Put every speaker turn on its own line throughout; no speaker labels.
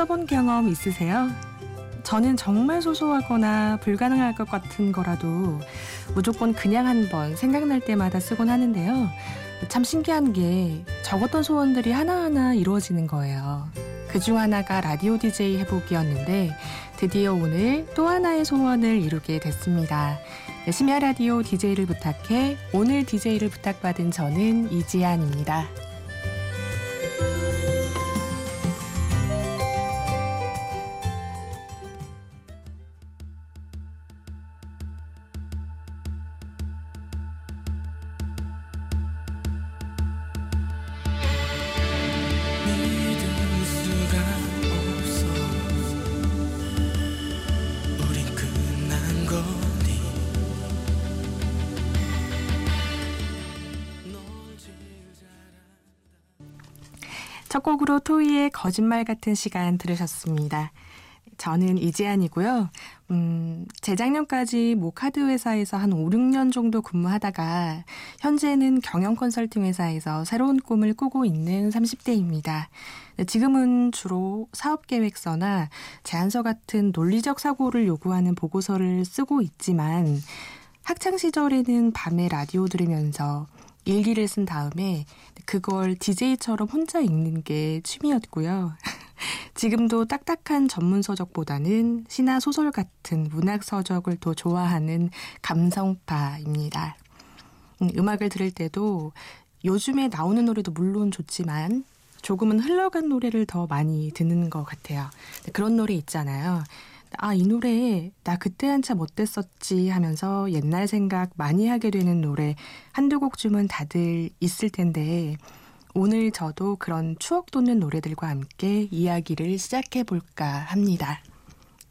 써본 경험 있으세요? 저는 정말 소소하거나 불가능할 것 같은 거라도 무조건 그냥 한번 생각날 때마다 쓰곤 하는데요. 참 신기한 게 적었던 소원들이 하나하나 이루어지는 거예요. 그중 하나가 라디오 DJ 해보기였는데 드디어 오늘 또 하나의 소원을 이루게 됐습니다. 심야 라디오 DJ를 부탁해 오늘 DJ를 부탁받은 저는 이지안입니다. 첫 곡으로 토이의 거짓말 같은 시간 들으셨습니다. 저는 이지안이고요. 음, 재작년까지 모 카드 회사에서 한 5, 6년 정도 근무하다가 현재는 경영 컨설팅 회사에서 새로운 꿈을 꾸고 있는 30대입니다. 지금은 주로 사업 계획서나 제안서 같은 논리적 사고를 요구하는 보고서를 쓰고 있지만 학창 시절에는 밤에 라디오 들으면서 일기를 쓴 다음에 그걸 DJ처럼 혼자 읽는 게 취미였고요. 지금도 딱딱한 전문 서적보다는 시나 소설 같은 문학 서적을 더 좋아하는 감성파입니다. 음, 음악을 들을 때도 요즘에 나오는 노래도 물론 좋지만 조금은 흘러간 노래를 더 많이 듣는 것 같아요. 그런 노래 있잖아요. 아, 이 노래 나 그때 한참 어땠었지 하면서 옛날 생각 많이 하게 되는 노래 한두 곡쯤은 다들 있을 텐데 오늘 저도 그런 추억 돋는 노래들과 함께 이야기를 시작해 볼까 합니다.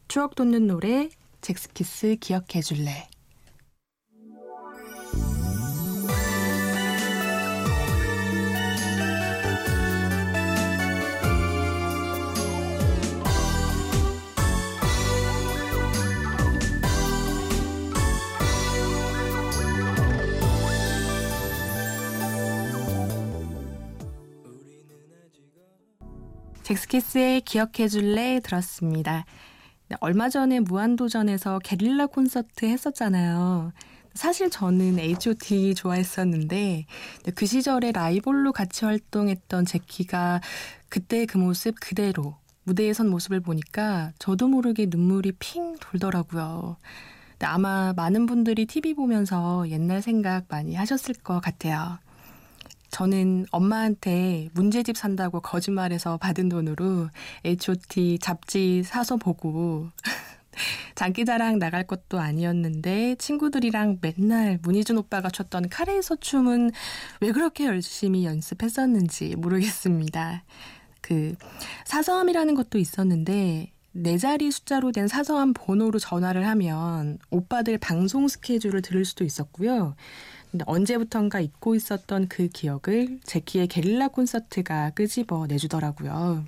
추억 돋는 노래 잭스키스 기억해 줄래. 잭스키스의 기억해줄래 들었습니다. 얼마 전에 무한도전에서 게릴라 콘서트 했었잖아요. 사실 저는 H.O.T 좋아했었는데 그 시절에 라이벌로 같이 활동했던 제키가 그때 그 모습 그대로 무대에 선 모습을 보니까 저도 모르게 눈물이 핑 돌더라고요. 아마 많은 분들이 TV 보면서 옛날 생각 많이 하셨을 것 같아요. 저는 엄마한테 문제집 산다고 거짓말해서 받은 돈으로 H.O.T 잡지 사서 보고 장기자랑 나갈 것도 아니었는데 친구들이랑 맨날 문희준 오빠가 췄던 카레에서 춤은 왜 그렇게 열심히 연습했었는지 모르겠습니다. 그 사서함이라는 것도 있었는데 네 자리 숫자로 된 사서함 번호로 전화를 하면 오빠들 방송 스케줄을 들을 수도 있었고요. 언제부턴가 잊고 있었던 그 기억을 제키의 게릴라 콘서트가 끄집어 내주더라고요.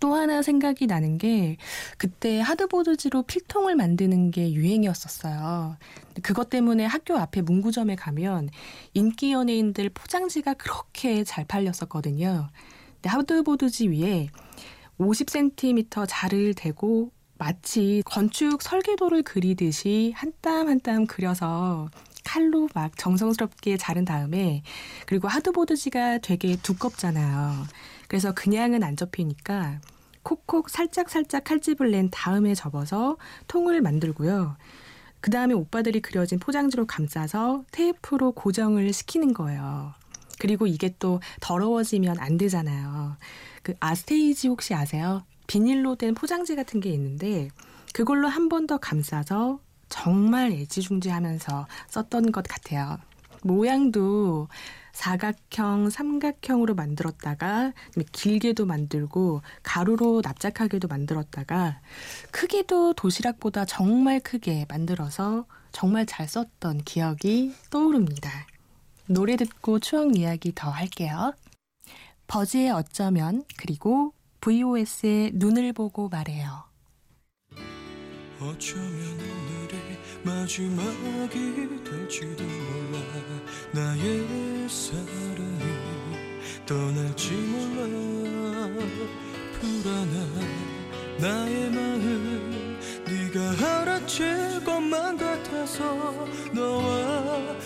또 하나 생각이 나는 게 그때 하드보드지로 필통을 만드는 게 유행이었었어요. 그것 때문에 학교 앞에 문구점에 가면 인기 연예인들 포장지가 그렇게 잘 팔렸었거든요. 근데 하드보드지 위에 50cm 자를 대고 마치 건축 설계도를 그리듯이 한 땀 한 땀 그려서 칼로 막 정성스럽게 자른 다음에 그리고 하드보드지가 되게 두껍잖아요. 그래서 그냥은 안 접히니까 콕콕 살짝 살짝 칼집을 낸 다음에 접어서 통을 만들고요. 그 다음에 오빠들이 그려진 포장지로 감싸서 테이프로 고정을 시키는 거예요. 그리고 이게 또 더러워지면 안 되잖아요. 그 아스테이지 혹시 아세요? 비닐로 된 포장지 같은 게 있는데 그걸로 한 번 더 감싸서 정말 애지중지하면서 썼던 것 같아요. 모양도 사각형, 삼각형으로 만들었다가 길게도 만들고 가루로 납작하게도 만들었다가 크게도 도시락보다 정말 크게 만들어서 정말 잘 썼던 기억이 떠오릅니다. 노래 듣고 추억 이야기 더 할게요. 버즈의 어쩌면 그리고 VOS의 눈을 보고 말해요. 어쩌면 마지막이 될지도 몰라. 나의 사랑이 떠날지 몰라.
불안한 나의 마음 네가 알아챌 것만 같아서 너와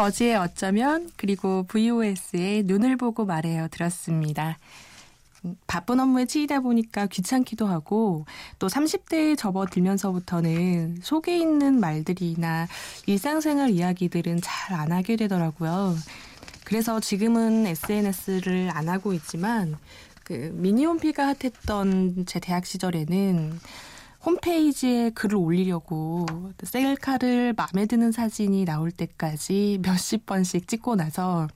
버즈의 어쩌면 그리고 VOS의 눈을 보고 말해요 들었습니다. 음, 바쁜 업무에 치이다 보니까 귀찮기도 하고 또 30대에 접어들면서부터는 속에 있는 말들이나 일상생활 이야기들은 잘 안 하게 되더라고요. 그래서 지금은 SNS를 안 하고 있지만 그 미니홈피가 핫했던 제 대학 시절에는 홈페이지에 글을 올리려고 셀카를 마음에 드는 사진이 나올 때까지 몇십 번씩 찍고 나서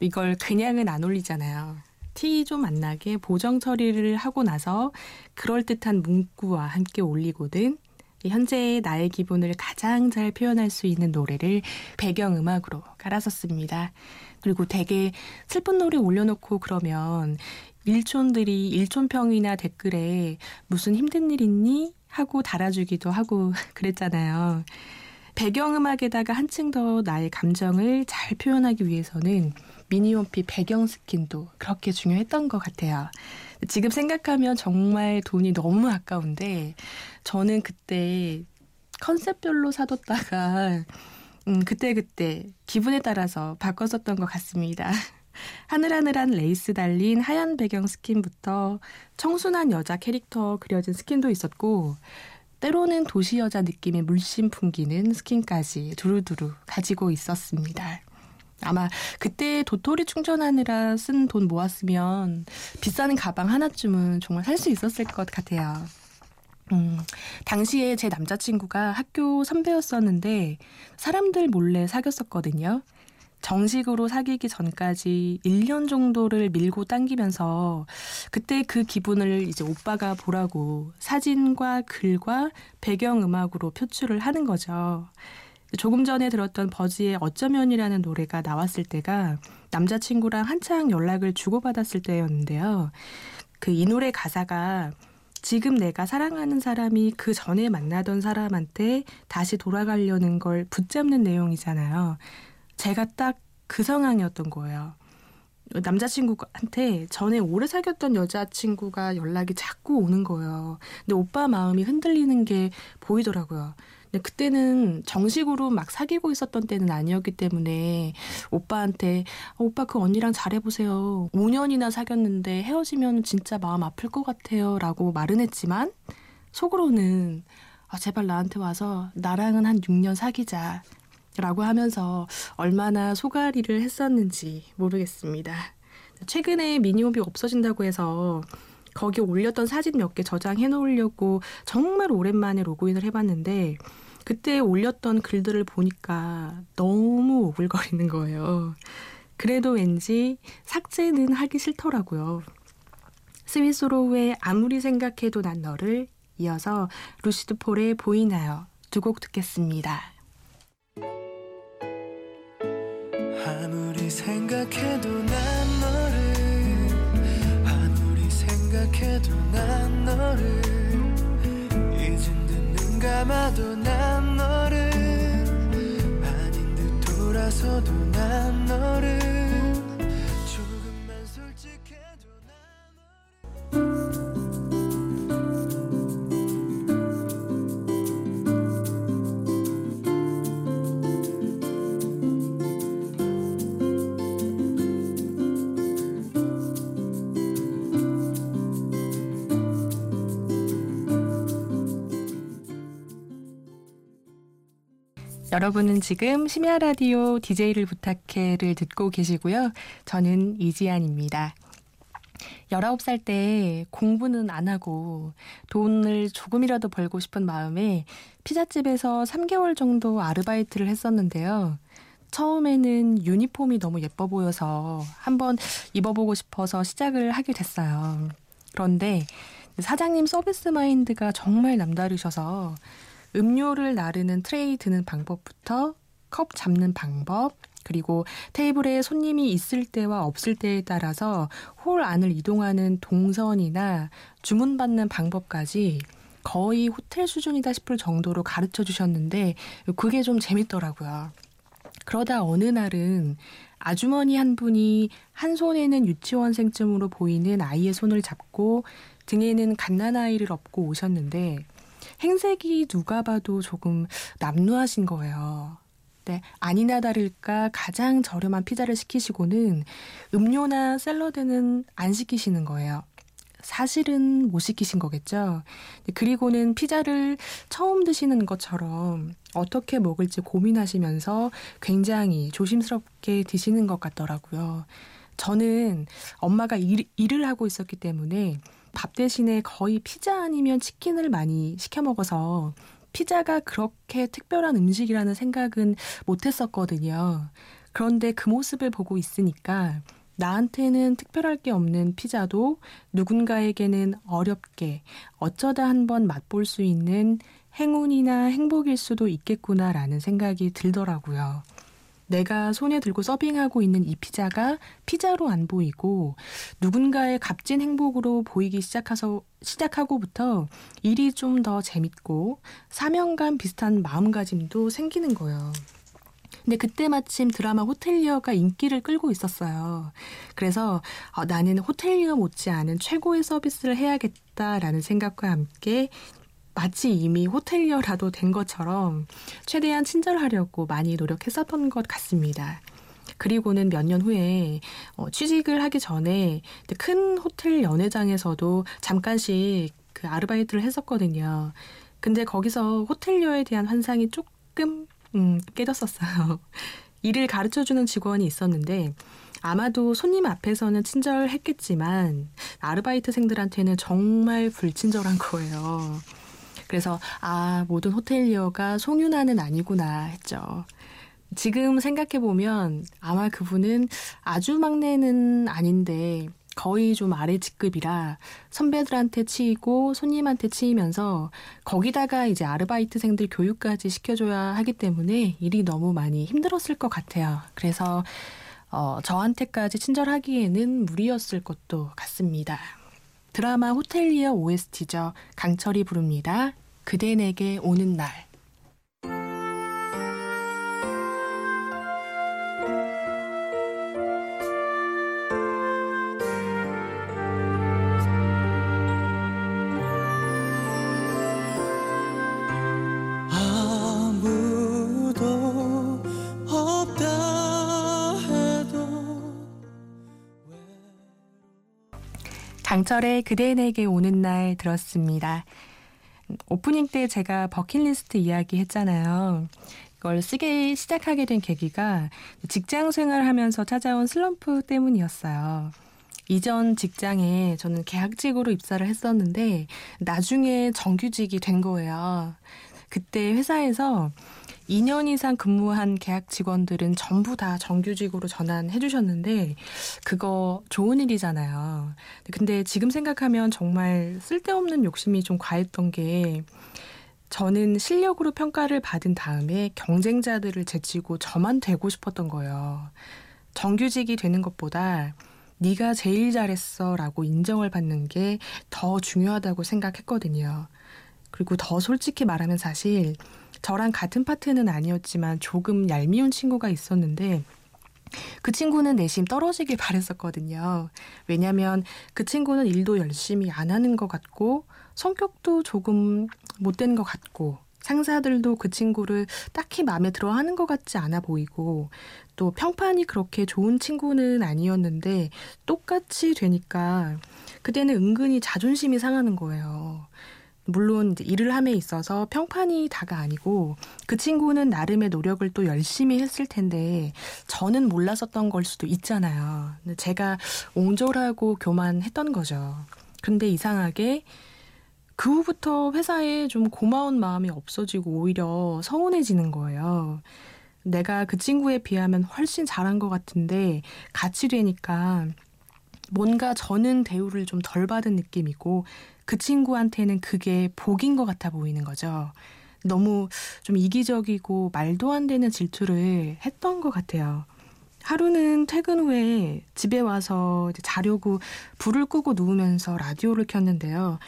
이걸 그냥은 안 올리잖아요. 티 좀 안 나게 보정 처리를 하고 나서 그럴듯한 문구와 함께 올리거든. 현재의 나의 기분을 가장 잘 표현할 수 있는 노래를 배경음악으로 깔았었습니다. 그리고 되게 슬픈 노래 올려놓고 그러면 일촌들이 일촌평이나 댓글에 무슨 힘든 일 있니? 하고 달아주기도 하고 그랬잖아요. 배경음악에다가 한층 더 나의 감정을 잘 표현하기 위해서는 미니홈피 배경 스킨도 그렇게 중요했던 것 같아요. 지금 생각하면 정말 돈이 너무 아까운데 저는 그때 컨셉별로 사뒀다가 음, 그때그때 기분에 따라서 바꿨었던 것 같습니다. 하늘하늘한 레이스 달린 하얀 배경 스킨부터 청순한 여자 캐릭터 그려진 스킨도 있었고 때로는 도시 여자 느낌의 물씬 풍기는 스킨까지 두루두루 가지고 있었습니다. 아마 그때 도토리 충전하느라 쓴 돈 모았으면 비싼 가방 하나쯤은 정말 살 수 있었을 것 같아요. 음, 당시에 제 남자친구가 학교 선배였었는데 사람들 몰래 사귀었었거든요. 정식으로 사귀기 전까지 1년 정도를 밀고 당기면서 그때 그 기분을 이제 오빠가 보라고 사진과 글과 배경음악으로 표출을 하는 거죠. 조금 전에 들었던 버즈의 어쩌면이라는 노래가 나왔을 때가 남자친구랑 한창 연락을 주고받았을 때였는데요. 그 이 노래 가사가 지금 내가 사랑하는 사람이 그 전에 만나던 사람한테 다시 돌아가려는 걸 붙잡는 내용이잖아요. 제가 딱 그 상황이었던 거예요. 남자친구한테 전에 오래 사귀었던 여자친구가 연락이 자꾸 오는 거예요. 근데 오빠 마음이 흔들리는 게 보이더라고요. 근데 그때는 정식으로 막 사귀고 있었던 때는 아니었기 때문에 오빠한테 어, 오빠 그 언니랑 잘해보세요. 5년이나 사귀었는데 헤어지면 진짜 마음 아플 것 같아요. 라고 말은 했지만 속으로는 아, 제발 나한테 와서 나랑은 한 6년 사귀자. 라고 하면서 얼마나 소가리를 했었는지 모르겠습니다. 최근에 미니홈피 없어진다고 해서 거기 올렸던 사진 몇 개 저장해 놓으려고 정말 오랜만에 로그인을 해봤는데 그때 올렸던 글들을 보니까 너무 오글거리는 거예요. 그래도 왠지 삭제는 하기 싫더라고요. 스위스로우의 아무리 생각해도 난 너를 이어서 루시드 폴의 보이나요? 두 곡 듣겠습니다.
아무리 생각해도 난 너를 아무리 생각해도 난 너를 잊은 듯눈 감아도 난 너를 아닌 듯 돌아서도 난 너를
여러분은 지금 심야 라디오 DJ를 부탁해를 듣고 계시고요. 저는 이지안입니다. 19살 때 공부는 안 하고 돈을 조금이라도 벌고 싶은 마음에 피자집에서 3개월 정도 아르바이트를 했었는데요. 처음에는 유니폼이 너무 예뻐 보여서 한번 입어보고 싶어서 시작을 하게 됐어요. 그런데 사장님 서비스 마인드가 정말 남다르셔서 음료를 나르는 트레이 드는 방법부터 컵 잡는 방법, 그리고 테이블에 손님이 있을 때와 없을 때에 따라서 홀 안을 이동하는 동선이나 주문받는 방법까지 거의 호텔 수준이다 싶을 정도로 가르쳐 주셨는데 그게 좀 재밌더라고요. 그러다 어느 날은 아주머니 한 분이 한 손에는 유치원생쯤으로 보이는 아이의 손을 잡고 등에는 갓난아이를 업고 오셨는데 행색이 누가 봐도 조금 남루하신 거예요. 네, 아니나 다를까 가장 저렴한 피자를 시키시고는 음료나 샐러드는 안 시키시는 거예요. 사실은 못 시키신 거겠죠. 그리고는 피자를 처음 드시는 것처럼 어떻게 먹을지 고민하시면서 굉장히 조심스럽게 드시는 것 같더라고요. 저는 엄마가 일, 일을 하고 있었기 때문에 밥 대신에 거의 피자 아니면 치킨을 많이 시켜 먹어서 피자가 그렇게 특별한 음식이라는 생각은 못 했었거든요. 그런데 그 모습을 보고 있으니까 나한테는 특별할 게 없는 피자도 누군가에게는 어렵게 어쩌다 한번 맛볼 수 있는 행운이나 행복일 수도 있겠구나라는 생각이 들더라고요. 내가 손에 들고 서빙하고 있는 이 피자가 피자로 안 보이고 누군가의 값진 행복으로 보이기 시작해서 시작하고부터 일이 좀 더 재밌고 사명감 비슷한 마음가짐도 생기는 거예요. 근데 그때 마침 드라마 호텔리어가 인기를 끌고 있었어요. 그래서 어, 나는 호텔리어 못지않은 최고의 서비스를 해야겠다라는 생각과 함께 마치 이미 호텔리어라도 된 것처럼 최대한 친절하려고 많이 노력했었던 것 같습니다. 그리고는 몇 년 후에 어, 취직을 하기 전에 큰 호텔 연회장에서도 잠깐씩 그 아르바이트를 했었거든요. 근데 거기서 호텔리어에 대한 환상이 조금 음, 깨졌었어요. 일을 가르쳐주는 직원이 있었는데 아마도 손님 앞에서는 친절했겠지만 아르바이트생들한테는 정말 불친절한 거예요. 그래서 아 모든 호텔리어가 송윤아는 아니구나 했죠. 지금 생각해 보면 아마 그분은 아주 막내는 아닌데 거의 좀 아래 직급이라 선배들한테 치이고 손님한테 치이면서 거기다가 이제 아르바이트생들 교육까지 시켜줘야 하기 때문에 일이 너무 많이 힘들었을 것 같아요. 그래서 어, 저한테까지 친절하기에는 무리였을 것도 같습니다. 드라마 호텔리어 OST죠. 강철이 부릅니다. 그대 내게 오는 날.
아무도 없다 해도
강철의 그대 내게 오는 날 들었습니다. 오프닝 때 제가 버킷리스트 이야기 했잖아요. 이걸 쓰기 시작하게 된 계기가 직장 생활하면서 찾아온 슬럼프 때문이었어요. 이전 직장에 저는 계약직으로 입사를 했었는데 나중에 정규직이 된 거예요. 그때 회사에서 2년 이상 근무한 계약 직원들은 전부 다 정규직으로 전환해 주셨는데 그거 좋은 일이잖아요. 근데 지금 생각하면 정말 쓸데없는 욕심이 좀 과했던 게 저는 실력으로 평가를 받은 다음에 경쟁자들을 제치고 저만 되고 싶었던 거예요. 정규직이 되는 것보다 네가 제일 잘했어라고 인정을 받는 게 더 중요하다고 생각했거든요. 그리고 더 솔직히 말하면 사실 저랑 같은 파트는 아니었지만 조금 얄미운 친구가 있었는데 그 친구는 내심 떨어지길 바랬었거든요. 왜냐면 그 친구는 일도 열심히 안 하는 것 같고 성격도 조금 못된 것 같고 상사들도 그 친구를 딱히 마음에 들어 하는 것 같지 않아 보이고 또 평판이 그렇게 좋은 친구는 아니었는데 똑같이 되니까 그때는 은근히 자존심이 상하는 거예요. 물론 일을 함에 있어서 평판이 다가 아니고 그 친구는 나름의 노력을 또 열심히 했을 텐데 저는 몰랐었던 걸 수도 있잖아요. 제가 옹졸하고 교만했던 거죠. 근데 이상하게 그 후부터 회사에 좀 고마운 마음이 없어지고 오히려 서운해지는 거예요. 내가 그 친구에 비하면 훨씬 잘한 것 같은데 같이 되니까 뭔가 저는 대우를 좀 덜 받은 느낌이고 그 친구한테는 그게 복인 것 같아 보이는 거죠. 너무 좀 이기적이고 말도 안 되는 질투를 했던 것 같아요. 하루는 퇴근 후에 집에 와서 자려고 불을 끄고 누우면서 라디오를 켰는데요.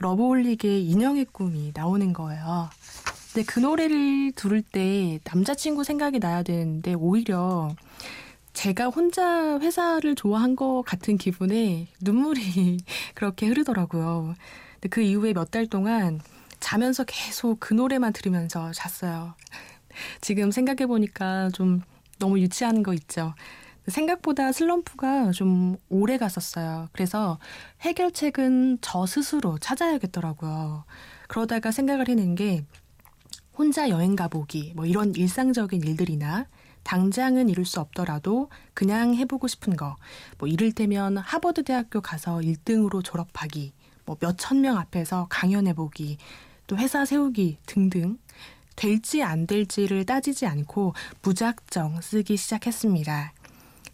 러브홀릭의 인형의 꿈이 나오는 거예요. 근데 그 노래를 들을 때 남자친구 생각이 나야 되는데 오히려 제가 혼자 회사를 좋아한 것 같은 기분에 눈물이 그렇게 흐르더라고요. 근데 그 이후에 몇 달 동안 자면서 계속 그 노래만 들으면서 잤어요. 지금 생각해보니까 좀 너무 유치한 거 있죠. 생각보다 슬럼프가 좀 오래 갔었어요. 그래서 해결책은 저 스스로 찾아야겠더라고요. 그러다가 생각을 해낸 게 혼자 여행 가보기, 뭐 이런 일상적인 일들이나 당장은 이룰 수 없더라도 그냥 해보고 싶은 거, 뭐 이를테면 하버드 대학교 가서 1등으로 졸업하기, 뭐 몇천 명 앞에서 강연해보기, 또 회사 세우기 등등 될지 안 될지를 따지지 않고 무작정 쓰기 시작했습니다.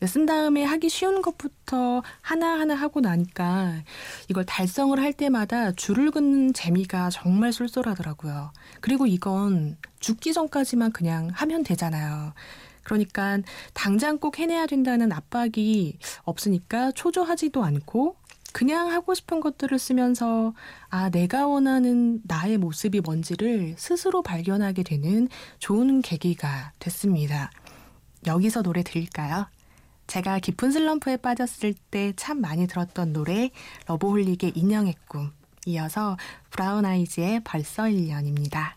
쓴 다음에 하기 쉬운 것부터 하나하나 하고 나니까 이걸 달성을 할 때마다 줄을 긋는 재미가 정말 쏠쏠하더라고요. 그리고 이건 죽기 전까지만 그냥 하면 되잖아요. 그러니까 당장 꼭 해내야 된다는 압박이 없으니까 초조하지도 않고 그냥 하고 싶은 것들을 쓰면서 아, 내가 원하는 나의 모습이 뭔지를 스스로 발견하게 되는 좋은 계기가 됐습니다. 여기서 노래 들을까요? 제가 깊은 슬럼프에 빠졌을 때 참 많이 들었던 노래 러브홀릭의 인형의 꿈 이어서 브라운 아이즈의 벌써 1년입니다.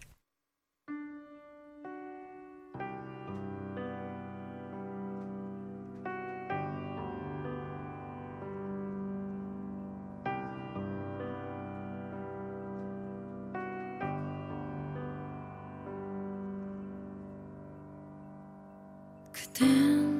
then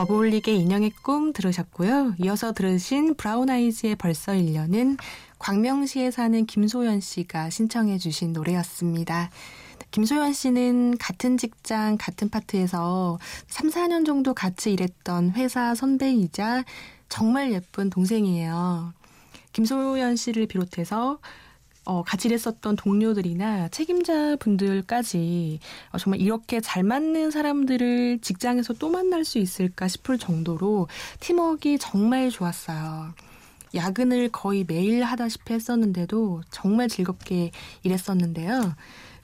러브홀릭의 인형의 꿈 들으셨고요. 이어서 들으신 브라운 아이즈의 벌써 1년은 광명시에 사는 김소연 씨가 신청해 주신 노래였습니다. 김소연 씨는 같은 직장, 같은 파트에서 3, 4년 정도 같이 일했던 회사 선배이자 정말 예쁜 동생이에요. 김소연 씨를 비롯해서 어, 같이 일했었던 동료들이나 책임자 분들까지 어, 정말 이렇게 잘 맞는 사람들을 직장에서 또 만날 수 있을까 싶을 정도로 팀워크가 정말 좋았어요. 야근을 거의 매일 하다시피 했었는데도 정말 즐겁게 일했었는데요.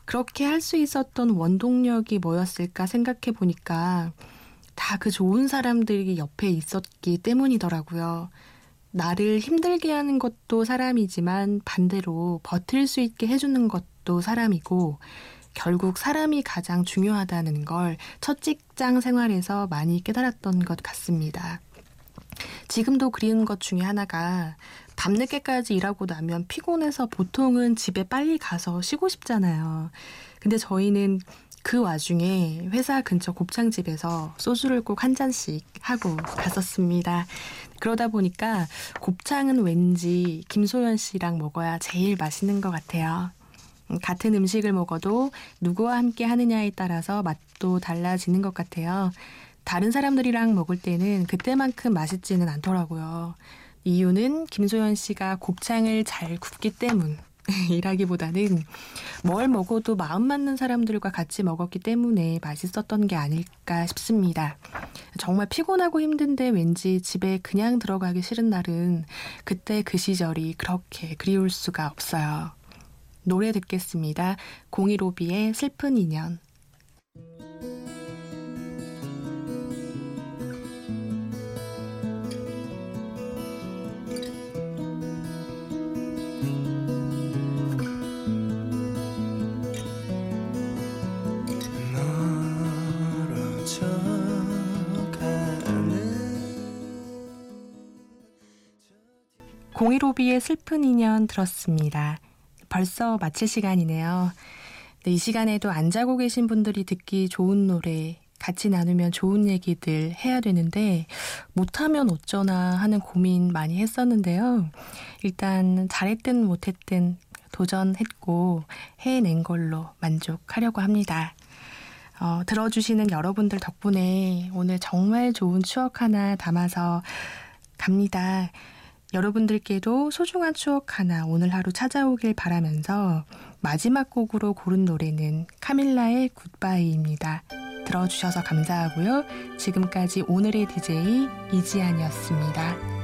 그렇게 할 수 있었던 원동력이 뭐였을까 생각해 보니까 다 그 좋은 사람들이 옆에 있었기 때문이더라고요. 나를 힘들게 하는 것도 사람이지만 반대로 버틸 수 있게 해주는 것도 사람이고 결국 사람이 가장 중요하다는 걸 첫 직장 생활에서 많이 깨달았던 것 같습니다. 지금도 그리는 것 중에 하나가 밤늦게까지 일하고 나면 피곤해서 보통은 집에 빨리 가서 쉬고 싶잖아요. 근데 저희는 그 와중에 회사 근처 곱창집에서 소주를 꼭 한 잔씩 하고 갔었습니다. 그러다 보니까 곱창은 왠지 김소연 씨랑 먹어야 제일 맛있는 것 같아요. 음, 같은 음식을 먹어도 누구와 함께 하느냐에 따라서 맛도 달라지는 것 같아요. 다른 사람들이랑 먹을 때는 그때만큼 맛있지는 않더라고요. 이유는 김소연 씨가 곱창을 잘 굽기 때문. 이라기보다는 뭘 먹어도 마음 맞는 사람들과 같이 먹었기 때문에 맛있었던 게 아닐까 싶습니다. 정말 피곤하고 힘든데 왠지 집에 그냥 들어가기 싫은 날은 그때 그 시절이 그렇게 그리울 수가 없어요. 노래 듣겠습니다. 015B의 슬픈 인연. 공일오비의 슬픈 인연 들었습니다. 벌써 마칠 시간이네요. 네, 이 시간에도 안 자고 계신 분들이 듣기 좋은 노래 같이 나누면 좋은 얘기들 해야 되는데 못하면 어쩌나 하는 고민 많이 했었는데요. 일단 잘했든 못했든 도전했고 해낸 걸로 만족하려고 합니다. 어, 들어주시는 여러분들 덕분에 오늘 정말 좋은 추억 하나 담아서 갑니다. 여러분들께도 소중한 추억 하나 오늘 하루 찾아오길 바라면서 마지막 곡으로 고른 노래는 카밀라의 굿바이입니다. 들어주셔서 감사하고요. 지금까지 오늘의 DJ 이지안이었습니다.